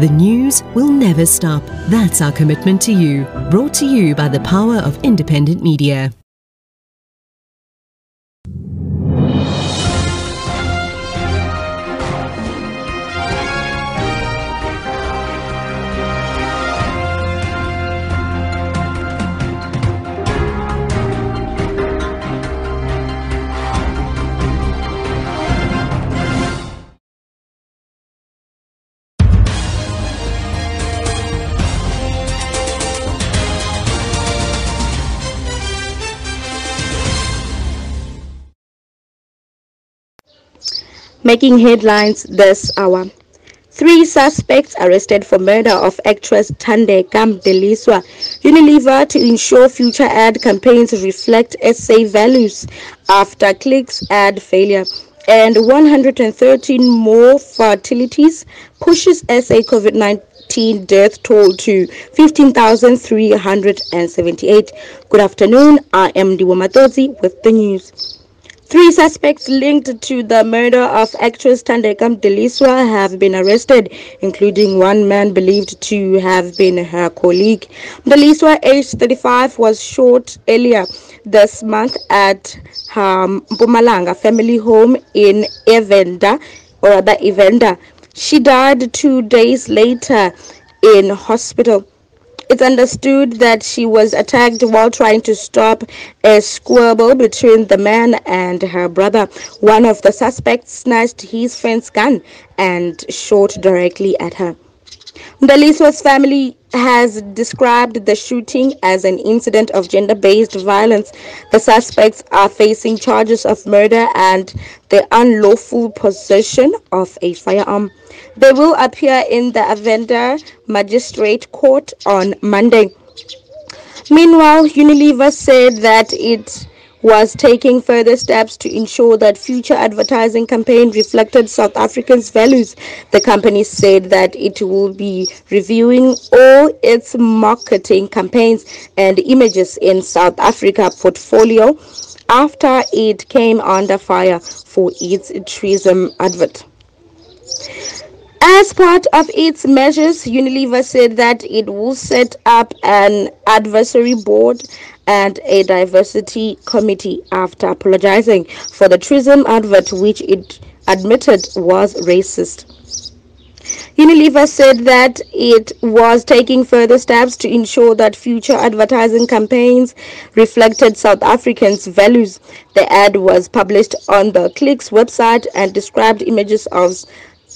The news will never stop. That's our commitment to you. Brought to you by the power of independent media. Making headlines this hour. Three suspects arrested for murder of actress Thandeka Mdeliswa. Unilever to ensure future ad campaigns reflect SA values after clicks ad failure. And 113 more fatalities pushes SA COVID-19 death toll to 15,378. Good afternoon. I am Diwa with the news. Three suspects linked to the murder of actress Thandeka Mdeliswa have been arrested, including one man believed to have been her colleague. Mdeliswa, aged 35, was shot earlier this month at her Mpumalanga family home in Evenda, or rather Evenda. She died two days later in hospital. It's understood that she was attacked while trying to stop a squabble between the man and her brother. One of the suspects snatched his friend's gun and shot directly at her. Mdeliswa's family has described the shooting as an incident of gender based violence. The suspects are facing charges of murder and the unlawful possession of a firearm. They will appear in the Avenda Magistrate Court on Monday. Meanwhile, Unilever said that it was taking further steps to ensure that future advertising campaign reflected South Africans' values. The company said that it will be reviewing all its marketing campaigns and images in South Africa portfolio after it came under fire for its TRESemmé advert. As part of its measures, Unilever said that it will set up an advisory board and a diversity committee after apologizing for the TRESemmé advert, which it admitted was racist. Unilever said that it was taking further steps to ensure that future advertising campaigns reflected South Africans' values. The ad was published on the Clicks website and described images of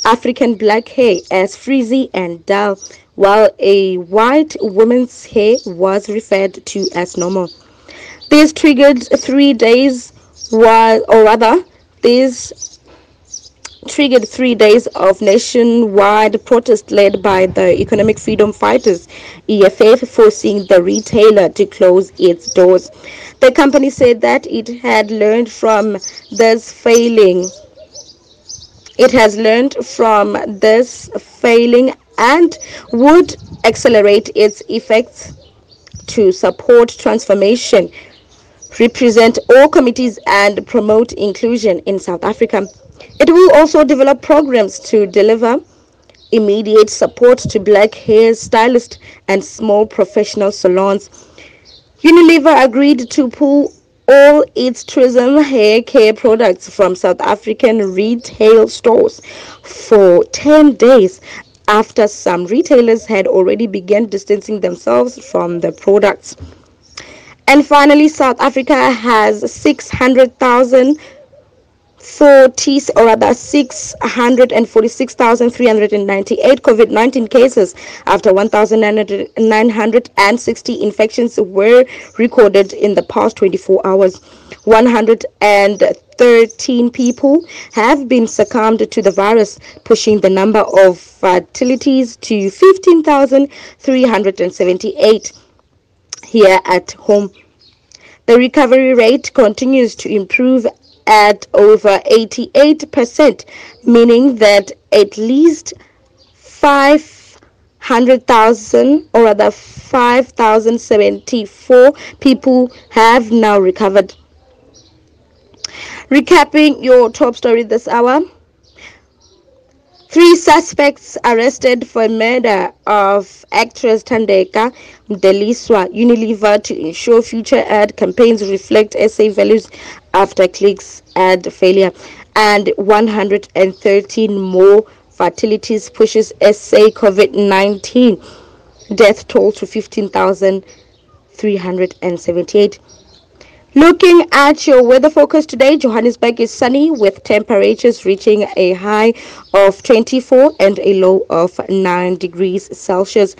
African black hair as frizzy and dull while a white woman's hair was referred to as normal. This triggered three days, or rather, this triggered three days of nationwide protest led by the Economic Freedom Fighters, EFF, forcing the retailer to close its doors. The company said that it had learned from this failing. It has learned from this failing and would accelerate its effects to support transformation, represent all committees, and promote inclusion in South Africa. It will also develop programs to deliver immediate support to black hair stylists and small professional salons. Unilever agreed to pull all its TRESemmé hair care products from South African retail stores for 10 days after some retailers had already begun distancing themselves from the products. And finally, South Africa has 600,000 40 or rather 646,398 COVID-19 cases after 1,960 infections were recorded in the past 24 hours. 113 people have been succumbed to the virus, pushing the number of fatalities to 15,378 here at home. The recovery rate continues to improve at over 88%, meaning that at least 500,000 or rather 5,074 people have now recovered. Recapping your top story this hour. Three suspects arrested for murder of actress Thandeka Mdeliswa Unilever to ensure future ad campaigns reflect SA values after clicks ad failure. And 113 more fatalities pushes SA COVID-19 death toll to 15,378. Looking at your weather forecast today, Johannesburg is sunny with temperatures reaching a high of 24 and a low of 9 degrees Celsius.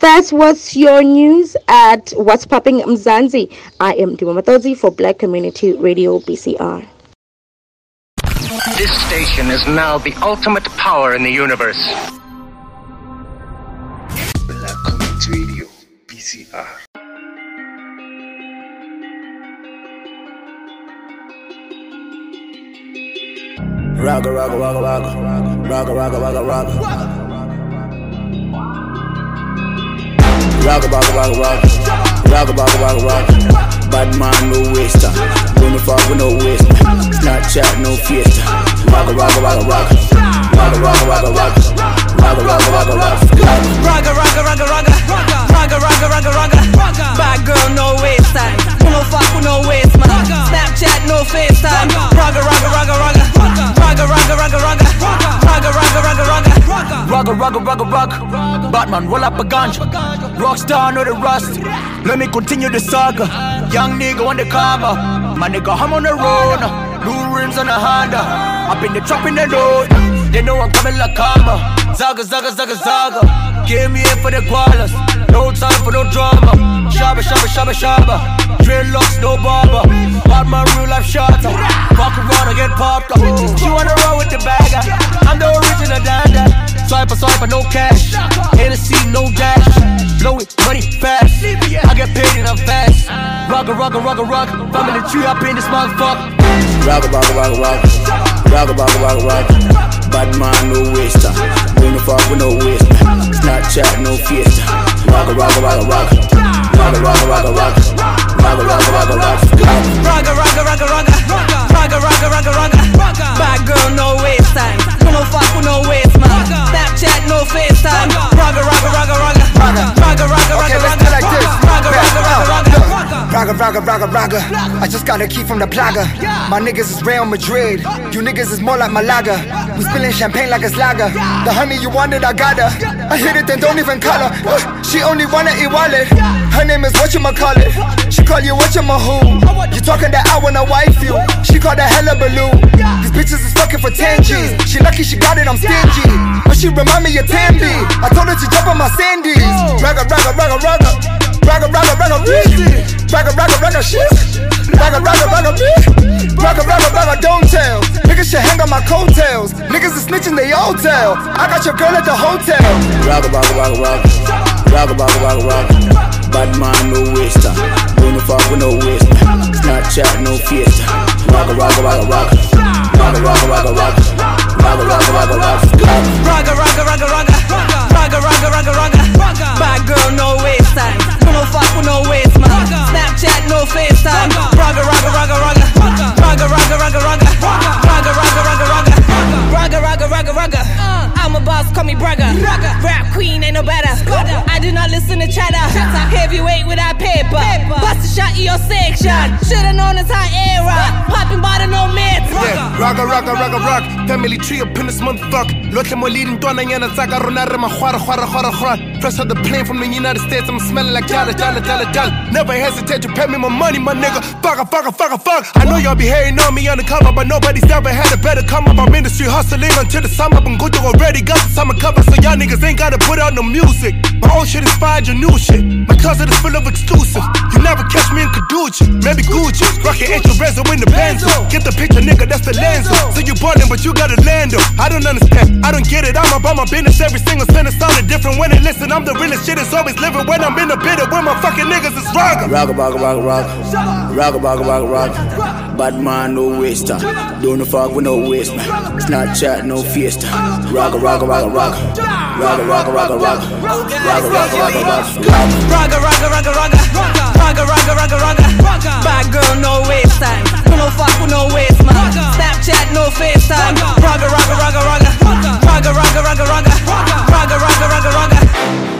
That's what's your news at What's Popping Mzansi. I am Dima Matodzi for Black Community Radio BCR. This station is now the ultimate power in the universe. Black Community Radio BCR. Rocka, rocka, rocka, rocka. Rocka, rocka, rocka, rocka. Rocka, rocka, rocka, rocka. Rocka, rocka, rocka, rocka. Bad man, no waster. Gonna fuck with no waste. Snapchat, no fiesta. Rocka, rocka, rocka, rocka. Rocka, rocka, rocka, rocka. Rocka, rocka. Rocka, rocka, rocka, rocka. Rocka, rocka, rocka, rocka. Bad girl, no waste time. No fuck no waste, man. Snapchat, no FaceTime. Rocka, rocka, rocka, rocka. Rocka, rocka, rocka, rocka. Rocka, rocka, rocka, rocka. Rocka, rocka, rocka, rocka. Batman, roll up a ganja. Rockstar, know the rust. Let me continue the saga. Young nigga on the cover. My nigga, I'm on the road. Blue rims on the Honda. Up in the trap in the road. They know I'm coming like karma. Zaga, zaga, zaga, zaga. Give me in for the koalas. No time for no drama. Shabba, shabba, shabba, shabba. Dreadlocks, no barber. Batman, real life shotter. Walk around and get popped up. She wanna roll with the bagger. I'm the original dada. Swipe a swipe, no cash. Hennessy, no dash. Blow it, money fast. I get paid and I'm fast. Rock a rock a rock a rock. Family tree up in this motherfucker. Rock a rock a rock a rock. Rock a rock a rock a rock. Bad man, no waster. Gonna fuck with no waste. Snapchat, no fiesta. Rock a rock a rock a rock. Rock a rock a rock a rock. Rock a rock a rock a rock. Rocka, rocka, rocka, rocka. Rocka, rocka, rocka, rocka. Bad girl, no waste time. No fuck no waste, man. Snapchat, no FaceTime. Rocka, rocka, rocka, let's rocka. do like this. Rocka, rocka, rocka, rocka. Raga, raga, raga, raga. I just got a key from the plaga. My niggas is Real Madrid. You niggas is more like Malaga. We spilling champagne like it's lager. The honey you wanted, I got her. I hit it, then don't even call her. Uh, She only wanna eat wallet. Her name is what you call it. She call you what you who. You talking that I wanna wife you. She call that hella balloon. These bitches is fucking for 10 G's. She lucky she got it, I'm stingy. But she remind me of Tambi. I told her to jump on my sandies. Raga, raga, raga, raga. Raga, raga, raga, me. Raga, raga, raga, shit. Raga, raga, raga, me. Raga, raga, raga, don't tell. Niggas should hang on my coattails. Niggas is snitching, they all tell. I got your girl at the hotel. Rock a rock a rock a rock. Rock a rock a rock. Bad man, no waster. Gonna fuck with no waste. Snapchat, no fiesta. Rock a rock a rock a rock. Rock a rock a rock a rock. Rock a rock a rock a rock. Rocka, rocka, rocka, rocka. Rocka, rocka, rocka, rocka. Bad girl, no waste time. No fuck with no waste, man. Snapchat, no FaceTime. Rocka, rocka, rocka, rocka. Rocka, rocka, rocka, rocka. Rocka, rocka, rocka, rocka. Rocka, rocka, rocka, rocka. I'm a boss, call me bragger. Rap queen, ain't no better. Do not listen to chatter. Heavyweight without paper. Bust a shot in your section. Shoulda known it's high era. Popping bottle, no mitts. Yeah, raga raga raga rock. Family tree up in this motherfucker. Lotlhe mo leading ntwana nyana tsa ka rona re magwara gwara gwara gwara fresh out the plane from the united states i'm smelling like jala jala jala jala. Never hesitate to pay me my money my nigga. Fuck fuck fuck fuck i know y'all be hating on me undercover but nobody's ever had a better come up. I'm industry hustling until the summer but good to already got the summer cover so y'all niggas ain't gotta put out no music. My old shit inspired your new shit my closet is full of exclusives you never catch me in Caduceus maybe Gucci. Rockin' rezo in the Benzo. Get the picture, nigga, that's the Lenzo. So you ballin', but you got a Lando. I don't understand, I don't get it. I'm about my business. Every single sentence sounded different when they listen. I'm the realest shit. It's always living when I'm in the bitter. When my fucking niggas is ragga. Ragga, ragga, ragga, ragga. Ragga, ragga, ragga, ragga. Bad man, no waster. Don't fuck with no waste, man. Snapchat, no fiesta. Ragga, ragga, ragga, ragga. Ragga, ragga, ragga, ragga. Ragga, ragga, ragga, Ragga, ragga, ragga, ragga. Ragga, ragga, ragga, ragga. Bad girl, no waste time. No fuck with no waste, man. Snapchat, no FaceTime. Ragga, ragga, ragga, ragga. Ragga, ragga, ragga, ragga. Ragga, ragga, ragga, ragga.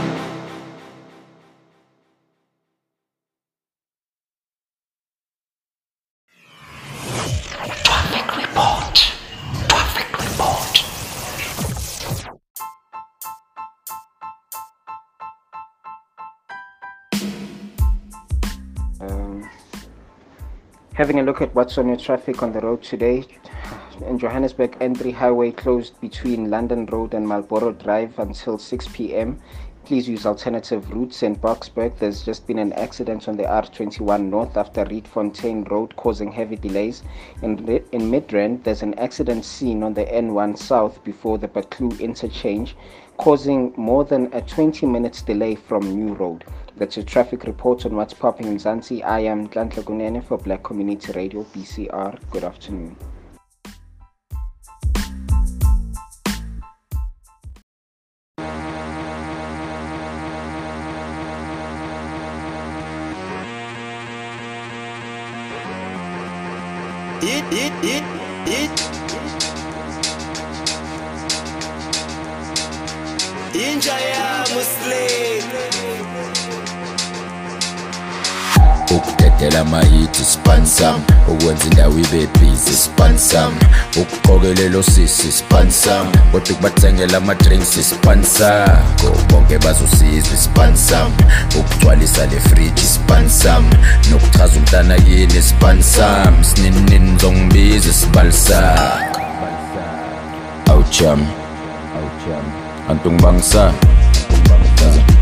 Having a look at what's on your traffic on the road today. In Johannesburg, N3 highway closed between London Road and Marlborough Drive until 6 p.m. Please use alternative routes in Boksburg. There's just been an accident on the R21 North after Rietfontein Road causing heavy delays. In, in Midrand, there's an accident seen on the N1 South before the Buccleuch interchange, causing more than a 20 minutes delay from New Road. That's your traffic report on what's popping Mzansi. I am Nhlanhla Kunene for Black Community Radio, BCR. Good afternoon. It, it, it, it. Inja ya Muslim. Ukudedela amahithi spansam ukwenza indawo ibe busy spansam ukuqokelela osisi spansam kodwa ukubathengela ama-drinks spansako bonke bazosizwa ispansam ukugcwalisa le friji spansam nokuchaza umntana kini spansam sininini ngizongibiza isibalisako awujam antu ngibangisana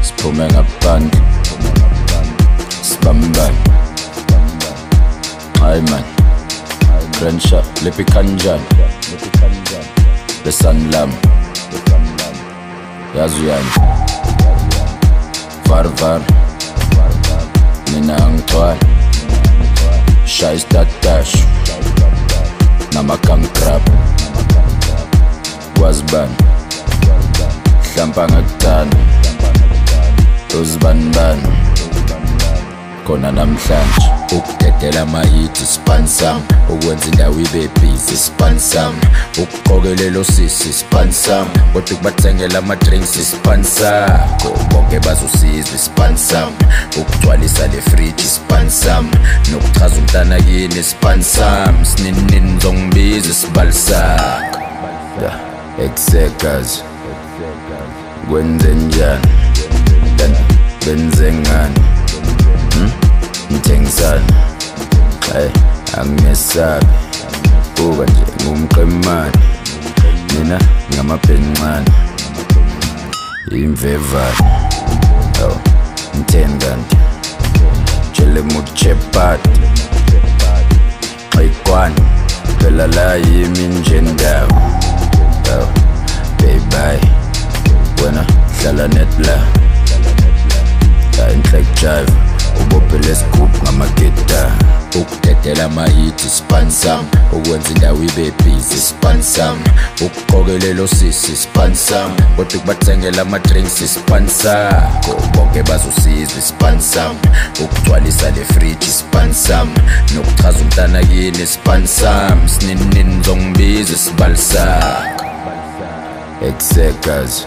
siphume ngaphandle sibambane hayi man. Grandshot liphi kanjani lesanlam yazi uyani varvar mina angigcwali shaya istatadash namagangrab wazibani hlampa ngakudana uzibanibani khona namhlanje. Ukudedela amayithi span sam ukwenza indawo ibe busy span sam ukuqokelela osisi span sam kodwa ukubathengela ama-drinks span sakho bonke bazosizwa span sam ukugcwalisa le friji span sam nokuchaza umntana kini span sam sininini nizongibiza isibali sakho ekusekazi. Kwenzenjani benze ngani? Ngithengisana hayi angimesabi buka nje ngumqemane. Mina ngamabhencane. Imvevane. Awu ngitheni kanti tshele mutshepati. Xayikwane phela la yimi nje ndawo. Awu baybay wena hlala netla la. Inhlek jive ubophele isigubhu ngamageta ukudedela amahithi spansam ukwenza indawo ibe busy spansam ukuqokelela osisi spansam kodwa ukubathengela ama-drinks spansako bonke bazosizwa ispansam ukugcwalisa le friji spansam nokuchaza umntana kini spansam sininini ngizongibiza isibalisako exegas.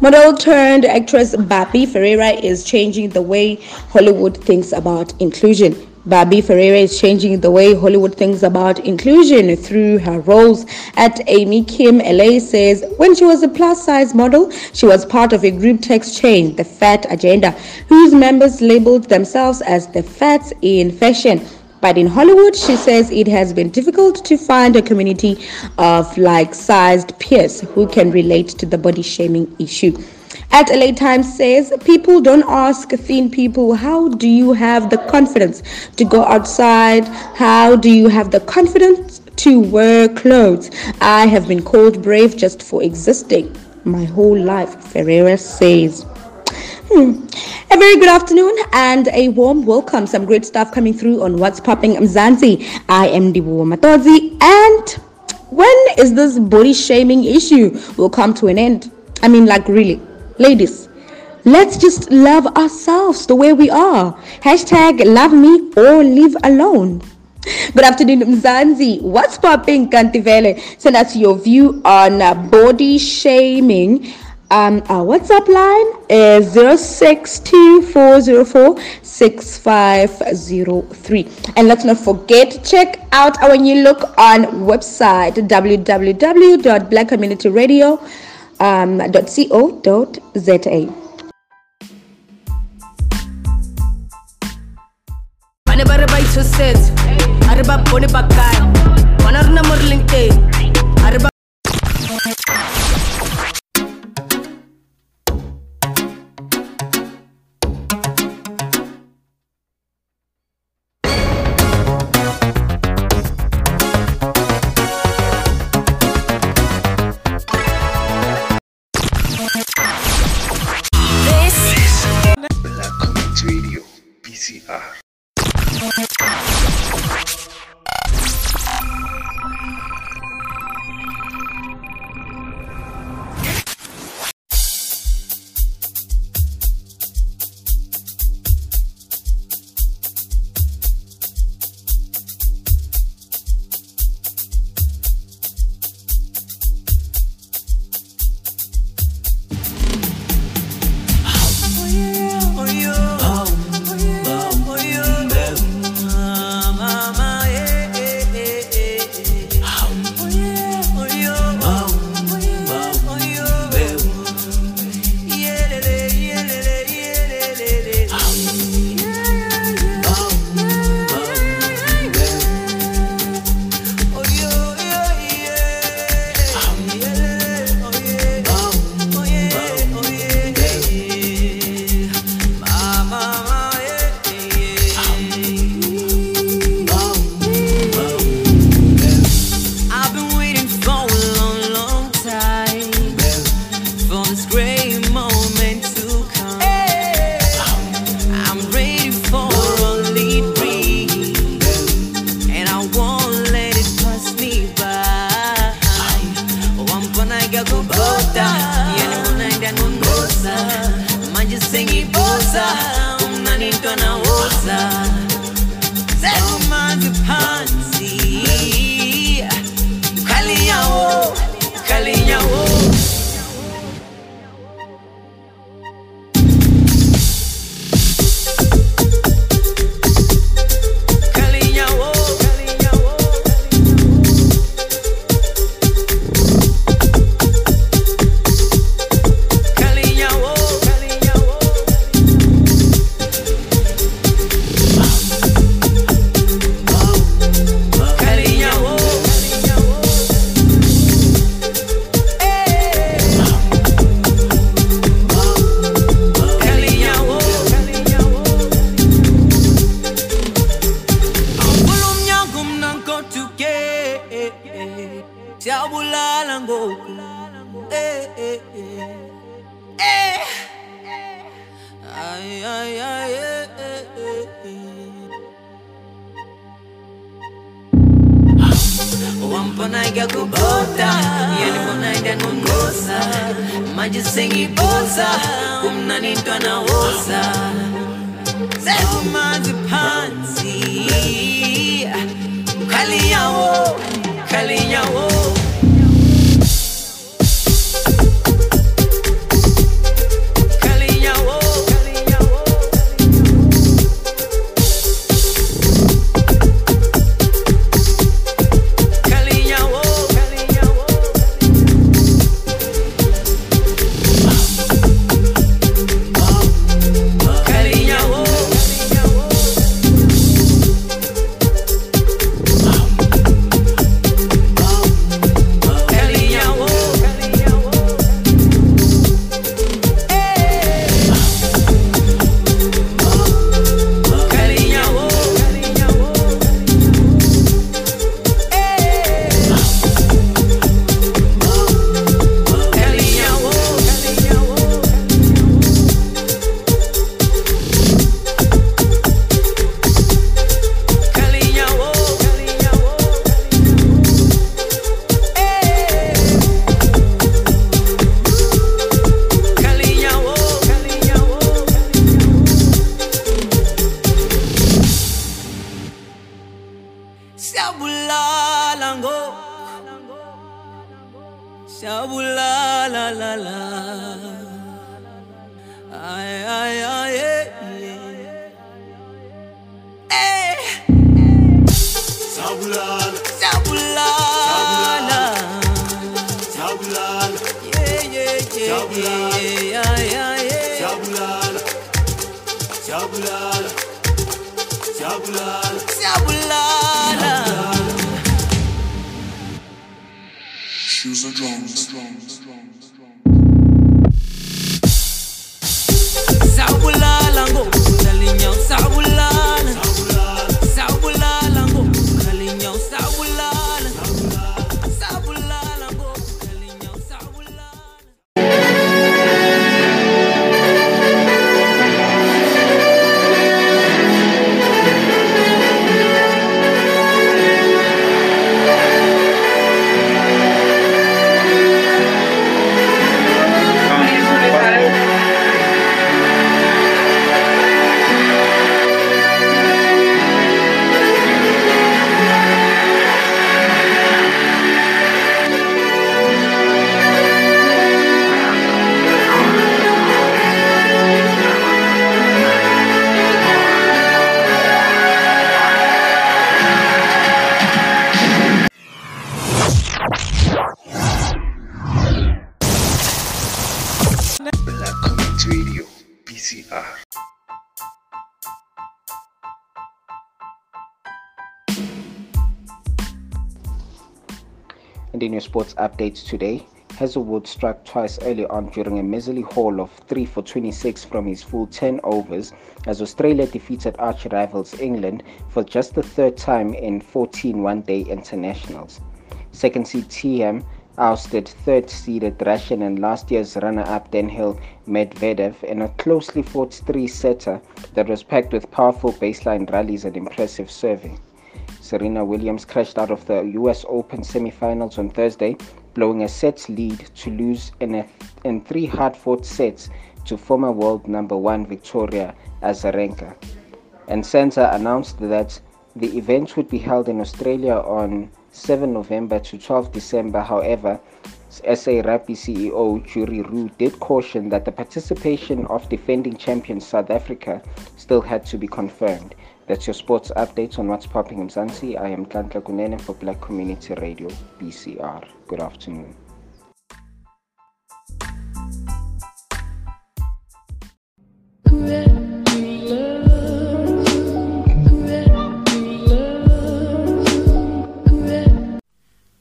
Model turned actress Barbie Ferreira is changing the way Hollywood thinks about inclusion. Barbie Ferreira is changing the way Hollywood thinks about inclusion through her roles at Amy Kim LA says when she was a plus size model, she was part of a group text chain, The Fat Agenda, whose members labeled themselves as the Fats in Fashion. But in Hollywood, she says it has been difficult to find a community of like sized peers who can relate to the body shaming issue. At LA Times says, people don't ask thin people, how do you have the confidence to go outside? How do you have the confidence to wear clothes? I have been called brave just for existing my whole life, Ferreira says. Hmm. A very good afternoon and a warm welcome. Some great stuff coming through on What's Popping Mzansi. I am Dibu Matodzi and when is this body shaming issue will come to an end? I mean like really Ladies, let's just love ourselves the way we are. Hashtag love me or leave alone. Good afternoon, Mzansi. What's popping, Kantivele? Send us your view on body shaming. Um, our WhatsApp line is 0624046503. And let's not forget, check out our new look on website www.blackcommunityradio.com .co.za. Mana bara bai success Arba pone pakai Mana runa murling te Arba la updates today, Hazlewood struck twice early on during a measly haul of 3 for 26 from his full 10 overs as Australia defeated arch rivals England for just the third time in 14 one day internationals. Second seed Thiem ousted third seeded Russian and last year's runner up Daniil Medvedev in a closely fought three setter that was packed with powerful baseline rallies and impressive serving. Serena Williams crashed out of the US Open semifinals on Thursday, blowing a set lead to lose in, a, in three hard fought sets to former world number one Victoria Azarenka. And SANZAAR announced that the event would be held in Australia on 7 November to 12 December. However, SA Rugby CEO Jurie Roux did caution that the participation of defending champion South Africa still had to be confirmed. That's your sports updates on what's popping Mzansi. I am Nhlanhla Kunene for Black Community Radio, BCR. Good afternoon.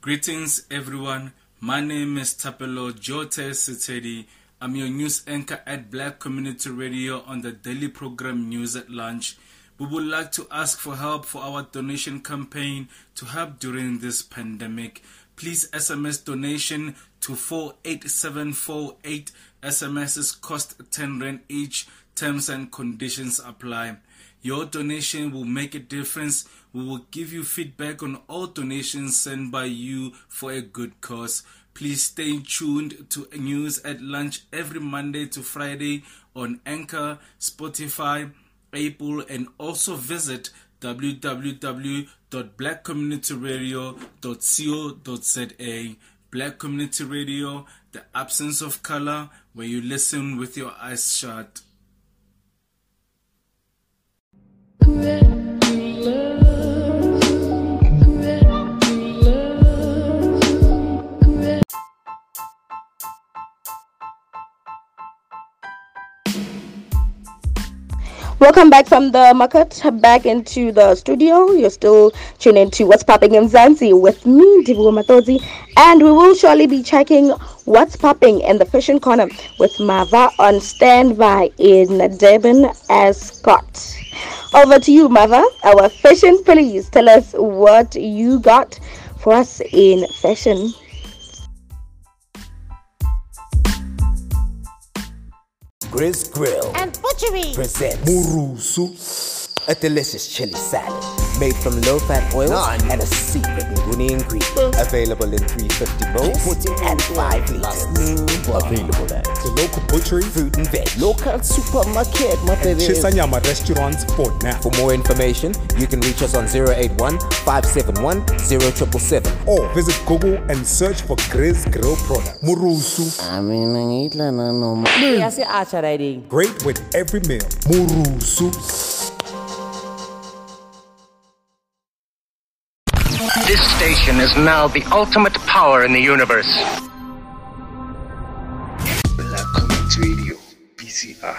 Greetings, everyone. My name is Tapelo Jote Sitedi. I'm your news anchor at Black Community Radio on the daily program News at Lunch. We would like to ask for help for our donation campaign to help during this pandemic. Please SMS donation to 48748. SMSs cost 10 Rand each. Terms and conditions apply. Your donation will make a difference. We will give you feedback on all donations sent by you for a good cause. Please stay tuned to News at Lunch every Monday to Friday on Anchor, Spotify, And also visit www.blackcommunityradio.co.za. Black Community Radio, the absence of color, where you listen with your eyes shut. Welcome back from the market, back into the studio. You're still tuning into What's Popping Mzansi with me, Dibu Matodzi, and we will surely be checking what's popping in the fashion corner with Mava on standby in Durban Scott. Over to you, Mava, our fashion police. Tell us what you got for us in fashion. Grizz Grill and Butchery. presents Murusu, a delicious chili salad made from low-fat oils and a secret nguni ingredient. Available in 350 bowls and 5 liters. Available at the local butchery, fruit and veg, local supermarket, my baby. Chisanyama restaurants for now. For more information, you can reach us on 081 571 0777 or visit Google and search for Grizz Grill products. Murusu. I mean, ngitla na noma. Yasi acha riding. Great with every meal. Murusu. Station is now the ultimate power in the universe. Black Community Radio, BCR.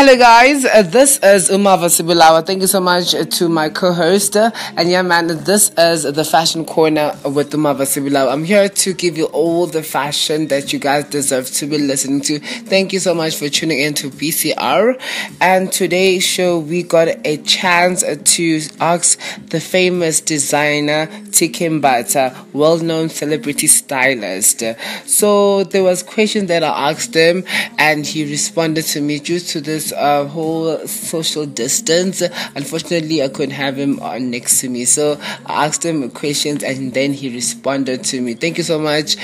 Hello, guys. Uh, this is Umava Sibulawa. Thank you so much uh, to my co-host. Uh, and yeah, man, this is the Fashion Corner with Umava Sibulawa. I'm here to give you all the fashion that you guys deserve to be listening to. Thank you so much for tuning in to BCR. And today's show, we got a chance to ask the famous designer TK Mbatha, well-known celebrity stylist. So there was questions that I asked him, and he responded to me due to this uh, whole social distance. Unfortunately, I couldn't have him on next to me. So I asked him questions and then he responded to me. Thank you so much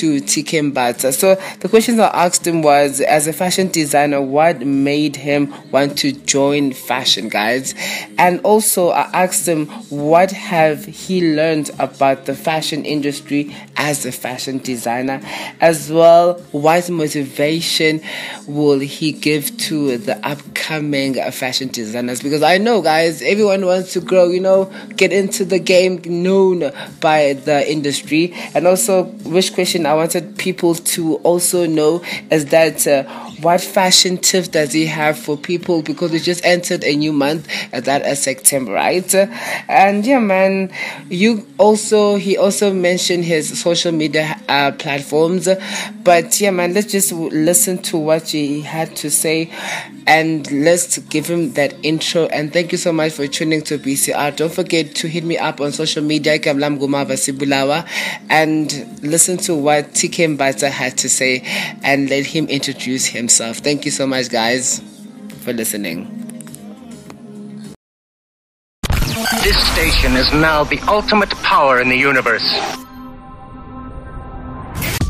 to TK Mbatha. So the questions I asked him was as a fashion designer, what made him want to join fashion, guys? And also I asked him what have he learned about the fashion industry as a fashion designer, as well what motivation will he give to the upcoming fashion designers because I know, guys, everyone wants to grow, you know, get into the game known by the industry. And also, which question I wanted people to also know is that uh, what fashion tips does he have for people because we just entered a new month, uh, that is September, right? And yeah, man, you also, he also mentioned his social media uh, platforms. But yeah, man, let's just listen to what he had to say and let's give him that intro. And thank you so much for tuning to BCR. Don't forget to hit me up on social media, Kamlam Gumava and listen to what TK Mbatha had to say and let him introduce himself. Thank you so much, guys, for listening. This station is now the ultimate power in the universe.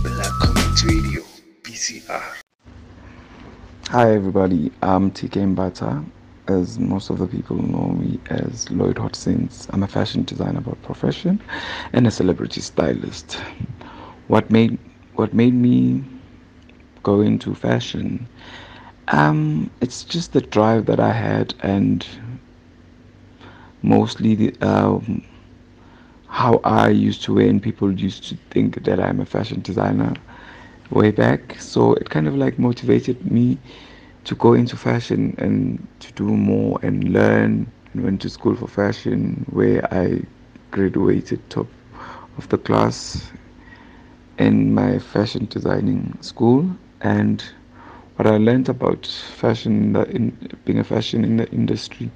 Black Community Radio, BCR. Hi everybody, I'm TK Mbatha. As most of the people know me as Lloyd Hotsins. I'm a fashion designer by profession and a celebrity stylist. What made what made me go into fashion? Um, it's just the drive that I had and mostly the, um, how I used to wear and people used to think that I'm a fashion designer way back. So it kind of like motivated me to go into fashion and to do more and learn and went to school for fashion where I graduated top of the class in my fashion designing school and what I learned about fashion in, being a fashion in the industry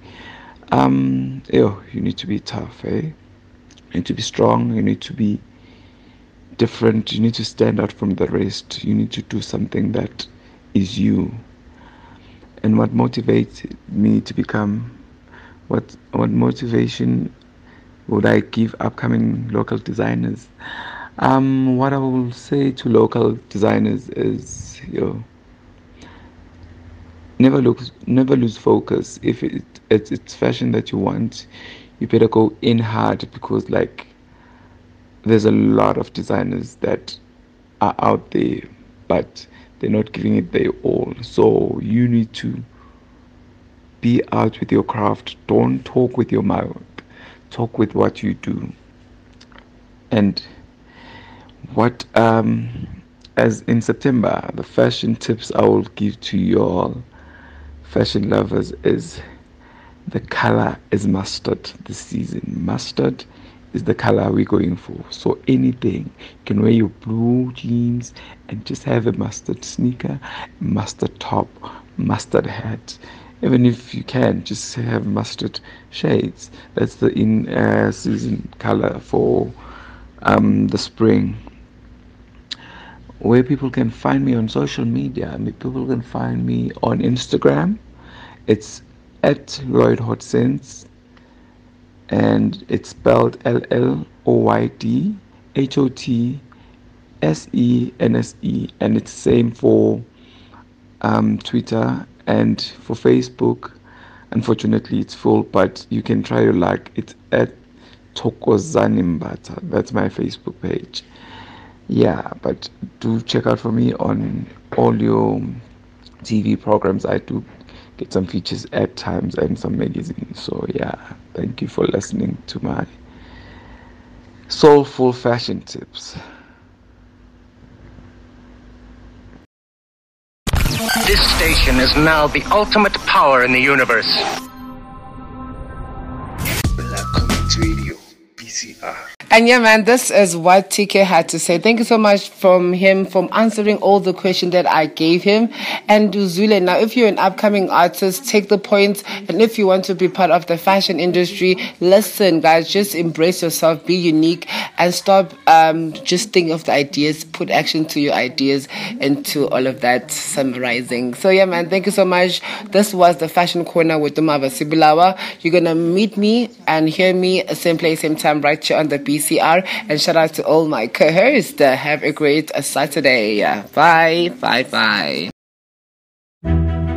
um yo, you need to be tough eh? You need to be strong you need to be different you need to stand out from the rest you need to do something that is you. And what motivates me to become what what motivation would I give upcoming local designers? Um what I will say to local designers is know, never look never lose focus. If it, it's it's fashion that you want you better go in hard because like there's a lot of designers that are out there but they're not giving it their all. So you need to be out with your craft. Don't talk with your mouth. Talk with what you do. And what um as in september the fashion tips i will give to you all. Fashion lovers is the color is mustard this season. Mustard is the color we're going for. So anything you can wear your blue jeans and just have a mustard sneaker mustard top mustard hat. Even if you can just have mustard shades. That's the in uh, season color for um, the spring where people can find me on social media people can find me on instagram it's at lloyd hotsense and it's spelled L L O Y D H O T S E N S E, and it's same for um, Twitter and for Facebook. Unfortunately, it's full, but you can try your luck. It's at Thokozani Mbatha. That's my Facebook page. Yeah, but do check out for me on all your TV programs. I do get some features at times and some magazines. So yeah, thank you for listening to my soulful fashion tips. This station is now the ultimate power in the universe. And yeah, man, this is what TK had to say. Thank you so much from him from answering all the questions that I gave him. And Zule, now if you're an upcoming artist, take the points. And if you want to be part of the fashion industry, listen, guys, just embrace yourself, be unique, and stop um, just think of the ideas, put action to your ideas and to all of that summarizing. So yeah, man, thank you so much. This was the Fashion Corner with Dumava Sibulawa. You're gonna meet me and hear me same place, same time, right here on the BCR. And shout out to all my co-hosts. Have a great Saturday. Bye, bye, bye.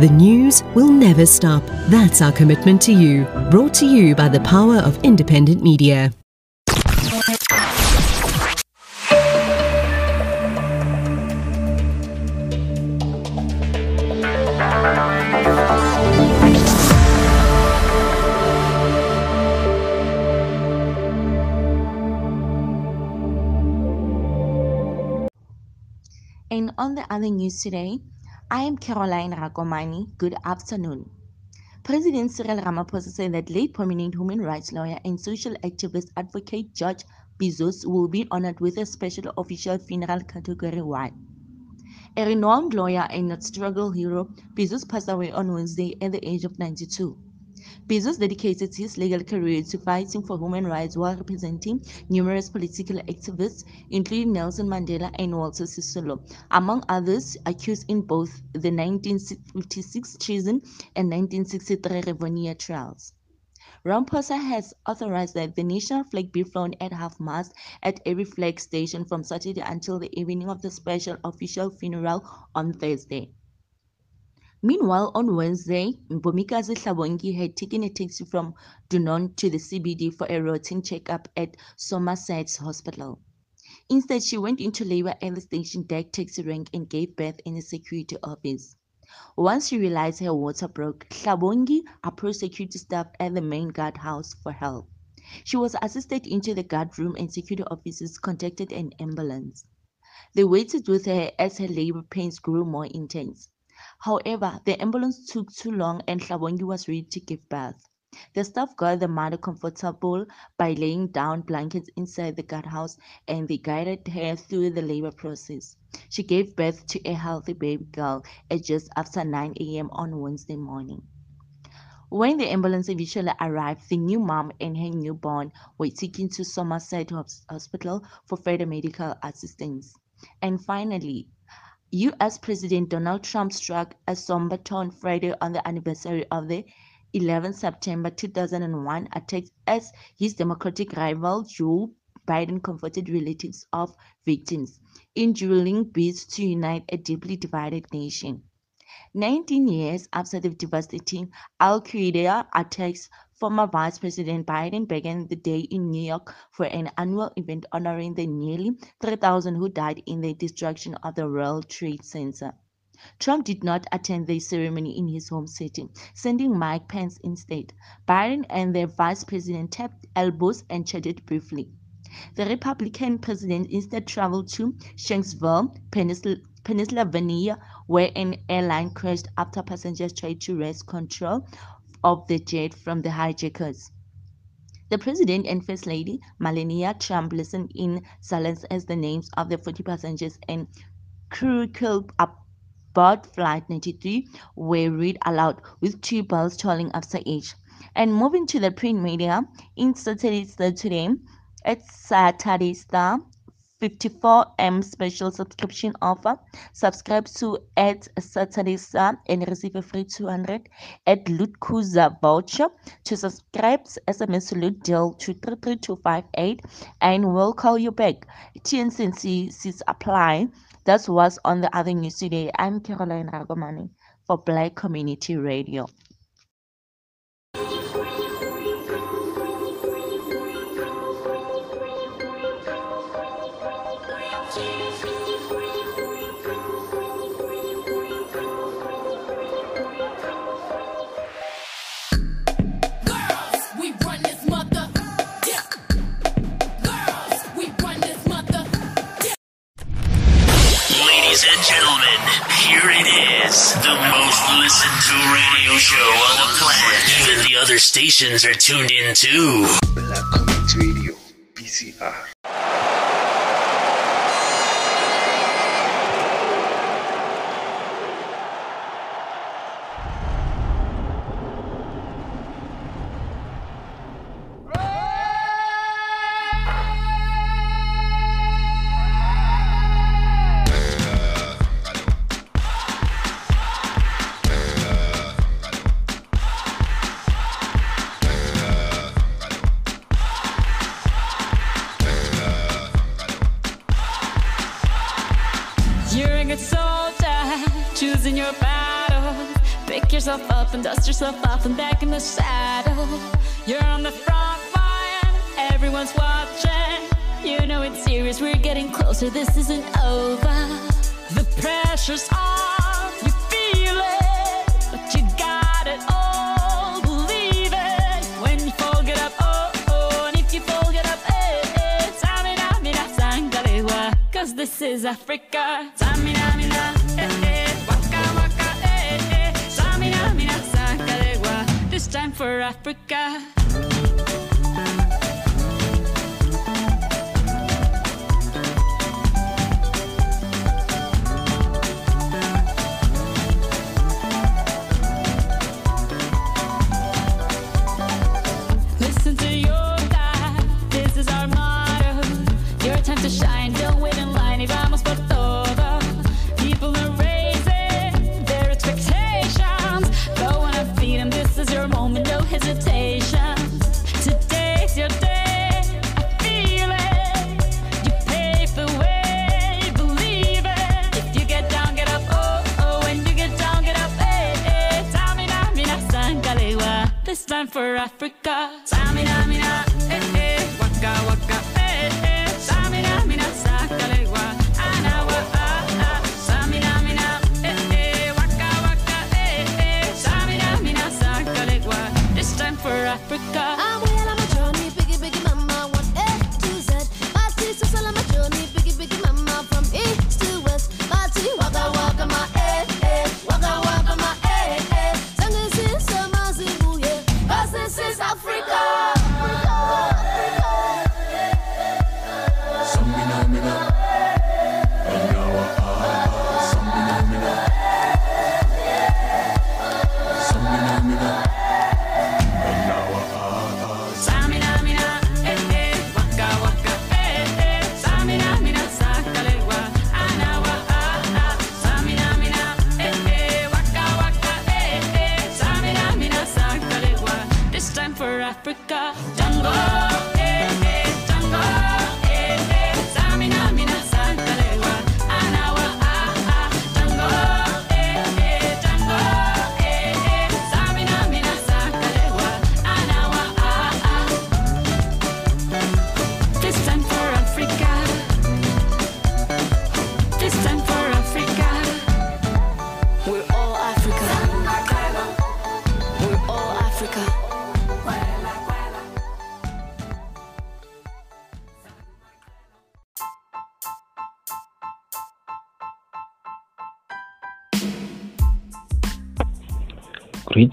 The news will never stop. That's our commitment to you. Brought to you by the power of independent media. And on the other news today, I am Caroline Rakomani. Good afternoon. President Cyril Ramaphosa said that late prominent human rights lawyer and social activist advocate George Bizos will be honored with a special official funeral category 1. A renowned lawyer and struggle hero, Bizos passed away on Wednesday at the age of 92. Bizos dedicated his legal career to fighting for human rights while representing numerous political activists, including Nelson Mandela and Walter Sisulu, among others accused in both the 1956 treason and 1963 Rivonia trials. Ramaphosa has authorized that the national flag be flown at half-mast at every flag station from Saturday until the evening of the special official funeral on Thursday. Meanwhile, on Wednesday, Mbomikazi Hlabongi had taken a taxi from Dunoon to the CBD for a routine checkup at Somerset Hospital. Instead, she went into labor at the station deck taxi rank and gave birth in a security office. Once she realized her water broke, Hlabongi approached security staff at the main guardhouse for help. She was assisted into the guard room and security officers contacted an ambulance. They waited with her as her labor pains grew more intense. However, the ambulance took too long and Hlabongi was ready to give birth. The staff got the mother comfortable by laying down blankets inside the guardhouse and they guided her through the labor process. She gave birth to a healthy baby girl at just after 9 a.m. on Wednesday morning. When the ambulance eventually arrived, the new mom and her newborn were taken to Somerset Hospital for further medical assistance. And finally, US President Donald Trump struck a somber tone Friday on the anniversary of the 11 September 2001 attacks as his Democratic rival Joe Biden comforted relatives of victims in bids to unite a deeply divided nation. 19 years after the devastating Al Qaeda attacks, former Vice President Biden began the day in New York for an annual event honoring the nearly 3,000 who died in the destruction of the World Trade Center. Trump did not attend the ceremony in his home city, sending Mike Pence instead. Biden and the vice president tapped elbows and chatted briefly. The Republican president instead traveled to Shanksville, Pennsylvania, where an airline crashed after passengers tried to wrest control of the jet from the hijackers. The President and First Lady Melania Trump listened in silence as the names of the 40 passengers and crew killed aboard Flight 93 were read aloud, with two bells tolling after each. And moving to the print media, in Saturday's Star today, at Saturday Star, 54M special subscription offer. Subscribe to at Satanisa and receive a free 200 at Lutkuza voucher. To subscribe, SMS Lut deal to 33258 and we'll call you back. TNCC says apply. That's what's on the other news today. I'm Caroline Ragomani for Black Community Radio. stations are tuned in to Black Community Radio, BCR.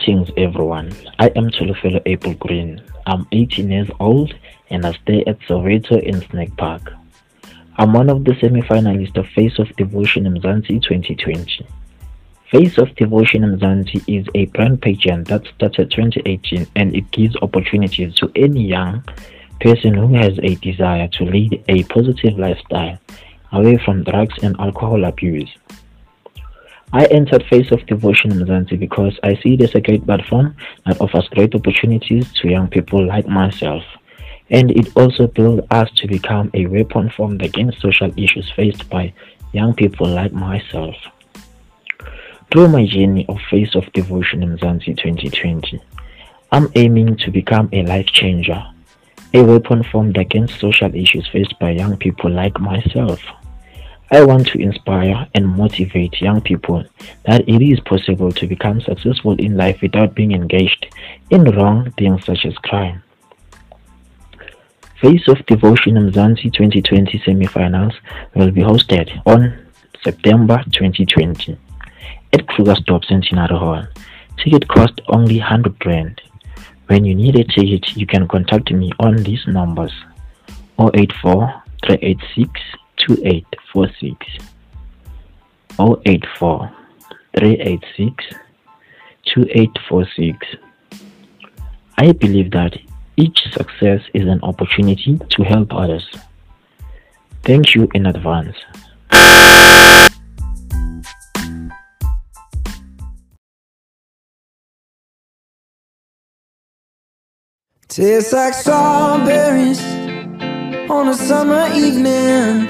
Greetings, everyone. I am Cholofelo April Green. I'm 18 years old and I stay at Soweto in Snake Park. I'm one of the semi-finalists of Face of Devotion Mzansi 2020. Face of Devotion Mzansi is a brand pageant that started 2018 and it gives opportunities to any young person who has a desire to lead a positive lifestyle away from drugs and alcohol abuse. I entered Face of Devotion Mzansi because I see it as a great platform that offers great opportunities to young people like myself. And it also builds us to become a weapon formed against social issues faced by young people like myself. Through my journey of Face of Devotion Mzansi 2020, I'm aiming to become a life changer, a weapon formed against social issues faced by young people like myself. I want to inspire and motivate young people that it is possible to become successful in life without being engaged in wrong things such as crime. Face of Devotion Mzansi 2020 semifinals will be hosted on September 2020 at Kruger Krugersdorp Centenary Hall. Ticket cost only 100 Rand. When you need a ticket, you can contact me on these numbers 084 386 2846 084 386 2846. I believe that each success is an opportunity to help others. Thank you in advance. Tastes like strawberries on a summer evening,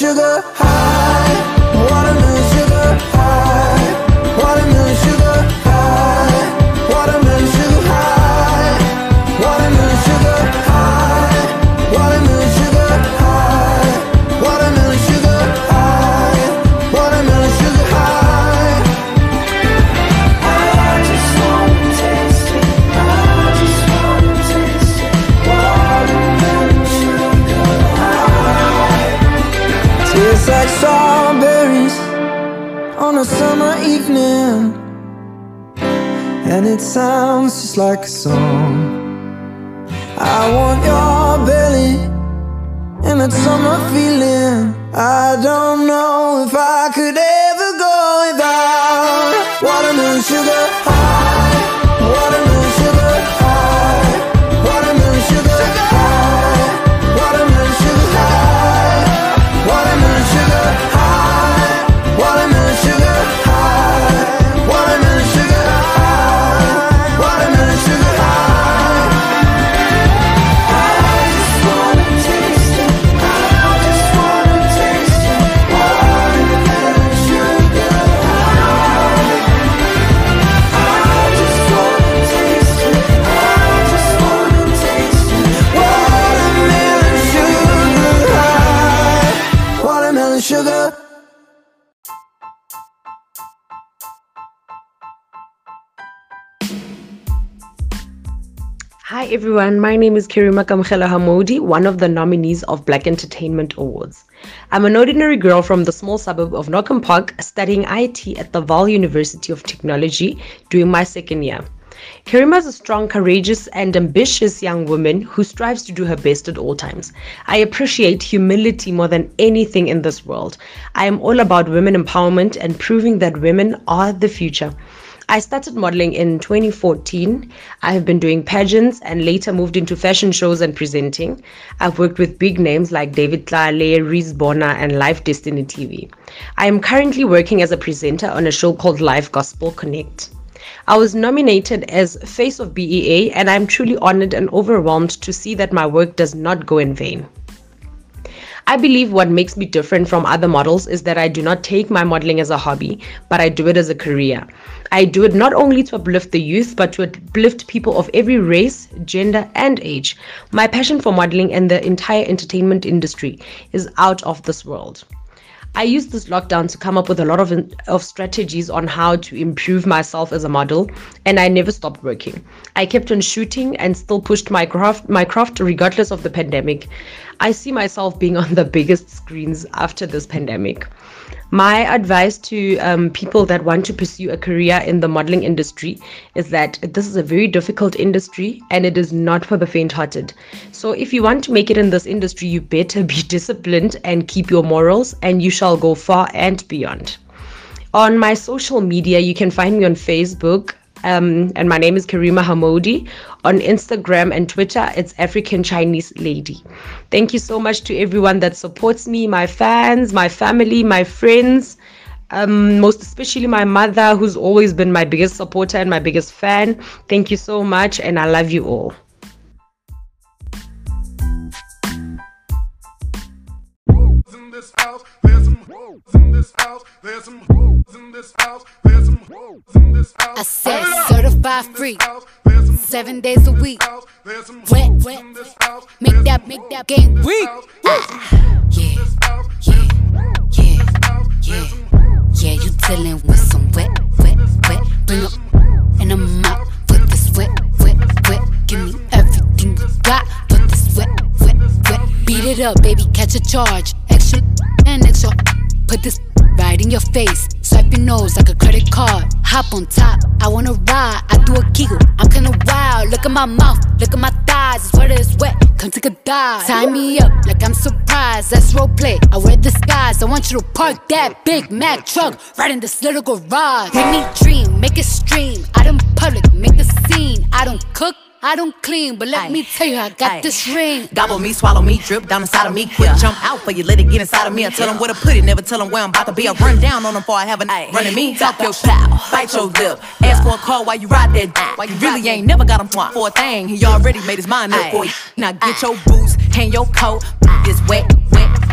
sugar high, sounds just like a song. I want your belly and that summer feeling. I don't know everyone, my name is Karima Kamkhela Hamodi, one of the nominees of Black Entertainment Awards. I'm an ordinary girl from the small suburb of Knockham Park studying IT at the Vaal University of Technology doing my second year. Karima is a strong, courageous, and ambitious young woman who strives to do her best at all times. I appreciate humility more than anything in this world. I am all about women empowerment and proving that women are the future. I started modeling in 2014. I have been doing pageants and later moved into fashion shows and presenting. I've worked with big names like David Tlale, Reese Bonner, and Life Destiny TV. I am currently working as a presenter on a show called Live Gospel Connect. I was nominated as Face of BEA, and I'm truly honored and overwhelmed to see that my work does not go in vain. I believe what makes me different from other models is that I do not take my modeling as a hobby, but I do it as a career. I do it not only to uplift the youth, but to uplift people of every race, gender, and age. My passion for modeling and the entire entertainment industry is out of this world. I used this lockdown to come up with a lot of, of strategies on how to improve myself as a model, and I never stopped working. I kept on shooting and still pushed my craft, my craft regardless of the pandemic. I see myself being on the biggest screens after this pandemic. My advice to um, people that want to pursue a career in the modeling industry is that this is a very difficult industry and it is not for the faint hearted. So, if you want to make it in this industry, you better be disciplined and keep your morals, and you shall go far and beyond. On my social media, you can find me on Facebook um, and my name is Karima Hamodi. On Instagram and Twitter, it's African Chinese Lady. Thank you so much to everyone that supports me, my fans, my family, my friends, um, most especially my mother, who's always been my biggest supporter and my biggest fan. Thank you so much, and I love you all. I said certified free, seven days a week. Wet, wet, make that, make that game weak. Ah, yeah, yeah, yeah, yeah, yeah. You dealing with some wet, wet, wet. Bring up and I'm out for this wet, wet, wet. Give me everything you got for this wet, wet, wet. Beat it up, baby, catch a charge. Extra and extra. Put this right in your face. Swipe your nose like a credit card. Hop on top, I wanna ride. I do a giggle, I'm kinda wild. Look at my mouth, look at my thighs. Wet, it's wet. Come take a dive. Tie me up like I'm surprised. That's role play. I wear disguise. I want you to park that Big Mac truck right in this little garage. Make me dream, make it stream. Out in public, make the scene. I don't cook. I don't clean, but let me tell you, I got this ring. Gobble me, swallow me, drip down inside of me. Quick jump out for you, let it get inside of me. I tell them where to put it, never tell them where I'm about to be. I run down on them before I have a night. Running me, talk your pow, bite your lip. Ask for a call while you ride that dick. While you really ain't never got him for a thing. He already made his mind up for you. Now get your boots, hang your coat. This wet, wet,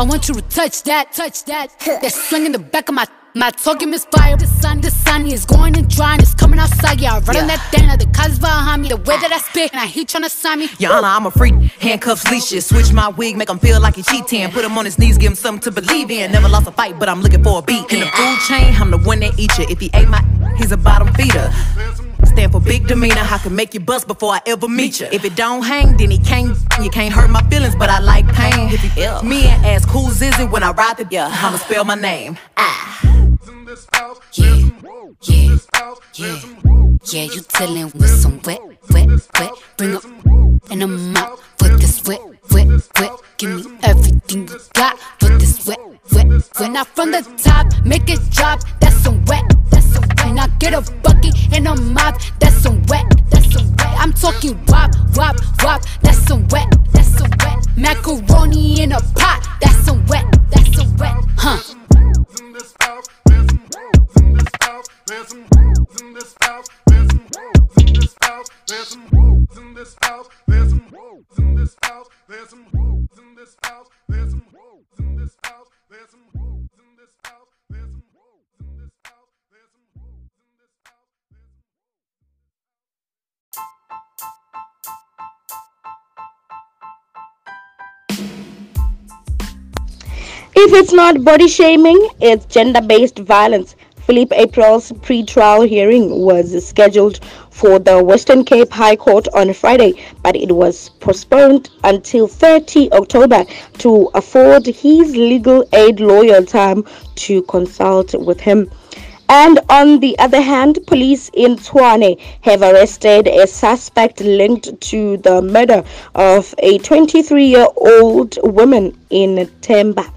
I want you to touch that, touch that. That swing in the back of my my talking misfire. The sun, the sun is going and drying. It's coming outside. Yeah, I run on that dana. The cuz behind me. The way that I spit, and I he tryna sign me. Honor, I'm a freak. Handcuffs, leashes. Switch my wig, make him feel like he cheating. Put him on his knees, give him something to believe in. Never lost a fight, but I'm looking for a beat. In the food chain, I'm the one that eat you. If he ate my, he's a bottom feeder. Stand for big demeanor. I can make you bust before I ever meet you. If it don't hang, then he can't. You can't hurt my feelings, but I like pain. If he ill, me and ask who's is it when I ride the yeah, I'ma spell my name. Ah. Yeah, yeah, yeah, yeah. You dealing with some wet, wet, wet. Bring up and I'm out for this wet, wet, wet. Give me everything you got for this wet, wet, wet. Now from the top, make it drop. That's some wet, that's wet. Now get a bucket and a mop. That's some wet, that's some wet. I'm talking wop, wop, wop. That's some wet, that's some wet. Macaroni in a pot. That's some wet, that's some wet. Huh. There's some woes in this house. There's some hoes in this house. There's some hoes in this If it's not body shaming, it's gender based violence. Philip April's pre-trial hearing was scheduled for the Western Cape High Court on Friday, but it was postponed until 30 October to afford his legal aid lawyer time to consult with him. And on the other hand, police in Tshwane have arrested a suspect linked to the murder of a 23 year old woman in Temba.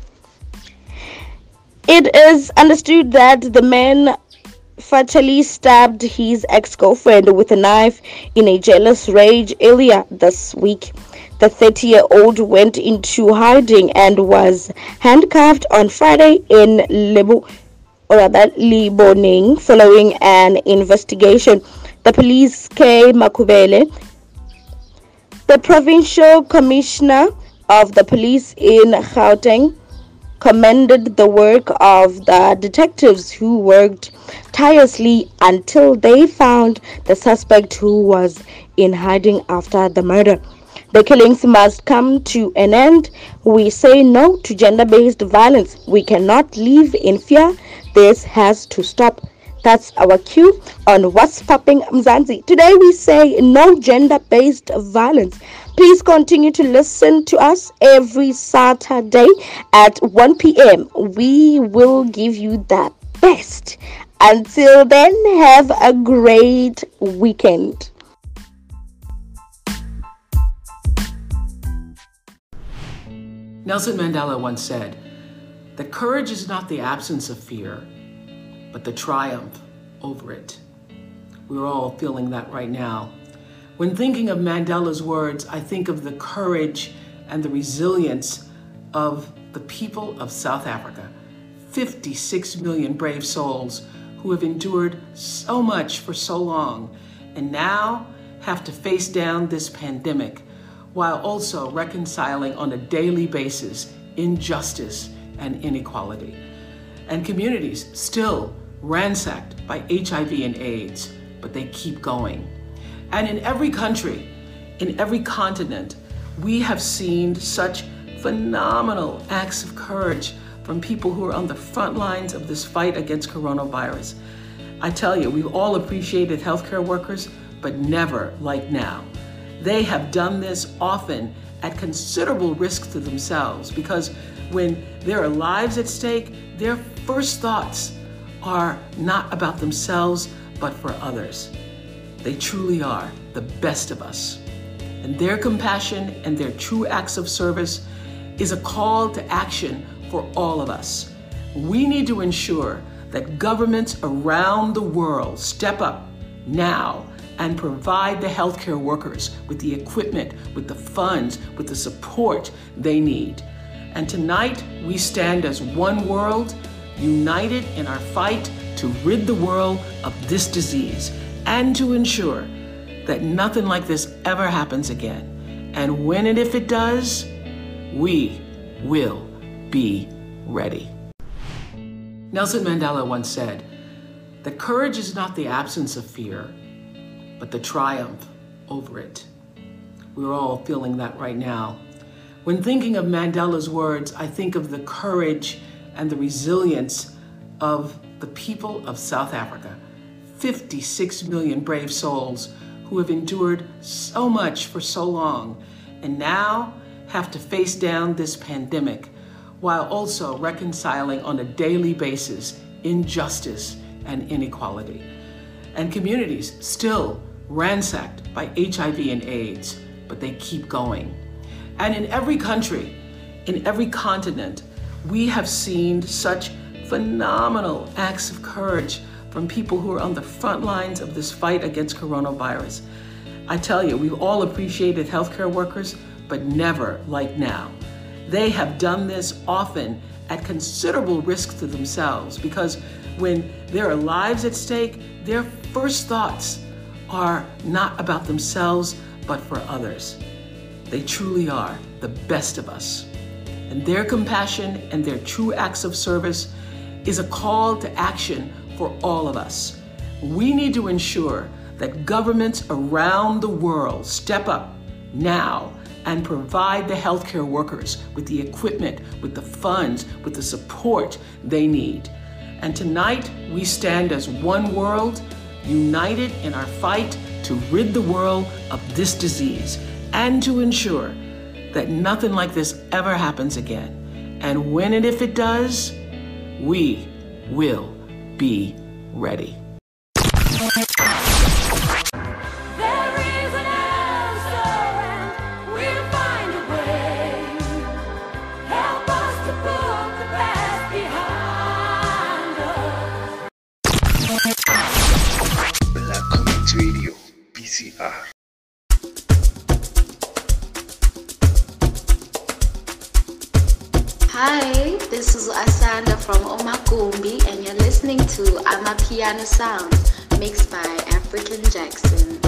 It is understood that the man fatally stabbed his ex girlfriend with a knife in a jealous rage earlier this week. The 30 year old went into hiding and was handcuffed on Friday in Lebu, or rather Liboning, following an investigation. The police K. Makubele, the provincial commissioner of the police in Gauteng, commended the work of the detectives who worked tirelessly until they found the suspect who was in hiding after the murder. The killings must come to an end. We say no to gender based violence. We cannot live in fear. This has to stop. That's our cue on What's Popping Mzansi. Today we say no gender based violence. Please continue to listen to us every Saturday at 1 p.m. We will give you the best. Until then, have a great weekend. Nelson Mandela once said that courage is not the absence of fear, but the triumph over it. We're all feeling that right now. When thinking of Mandela's words, I think of the courage and the resilience of the people of South Africa 56 million brave souls who have endured so much for so long and now have to face down this pandemic while also reconciling on a daily basis injustice and inequality. And communities still ransacked by HIV and AIDS, but they keep going. And in every country, in every continent, we have seen such phenomenal acts of courage from people who are on the front lines of this fight against coronavirus. I tell you, we've all appreciated healthcare workers, but never like now. They have done this often at considerable risk to themselves because when there are lives at stake, their first thoughts are not about themselves, but for others. They truly are the best of us. And their compassion and their true acts of service is a call to action for all of us. We need to ensure that governments around the world step up now and provide the healthcare workers with the equipment, with the funds, with the support they need. And tonight, we stand as one world, united in our fight to rid the world of this disease and to ensure that nothing like this ever happens again. And when and if it does, we will be ready. Nelson Mandela once said that courage is not the absence of fear, but the triumph over it. We're all feeling that right now. When thinking of Mandela's words, I think of the courage and the resilience of the people of South Africa 56 million brave souls who have endured so much for so long and now have to face down this pandemic while also reconciling on a daily basis injustice and inequality. And communities still ransacked by HIV and AIDS, but they keep going. And in every country, in every continent, we have seen such phenomenal acts of courage from people who are on the front lines of this fight against coronavirus. I tell you, we've all appreciated healthcare workers, but never like now. They have done this often at considerable risk to themselves because when there are lives at stake, their first thoughts are not about themselves, but for others. They truly are the best of us. And their compassion and their true acts of service is a call to action for all of us. We need to ensure that governments around the world step up now and provide the healthcare workers with the equipment, with the funds, with the support they need. And tonight, we stand as one world, united in our fight to rid the world of this disease and to ensure that nothing like this ever happens again. And when and if it does, we will be ready. Hi, this is Asanda from Omakumbi, and you're listening to Amapiano Sound, mixed by African Jackson.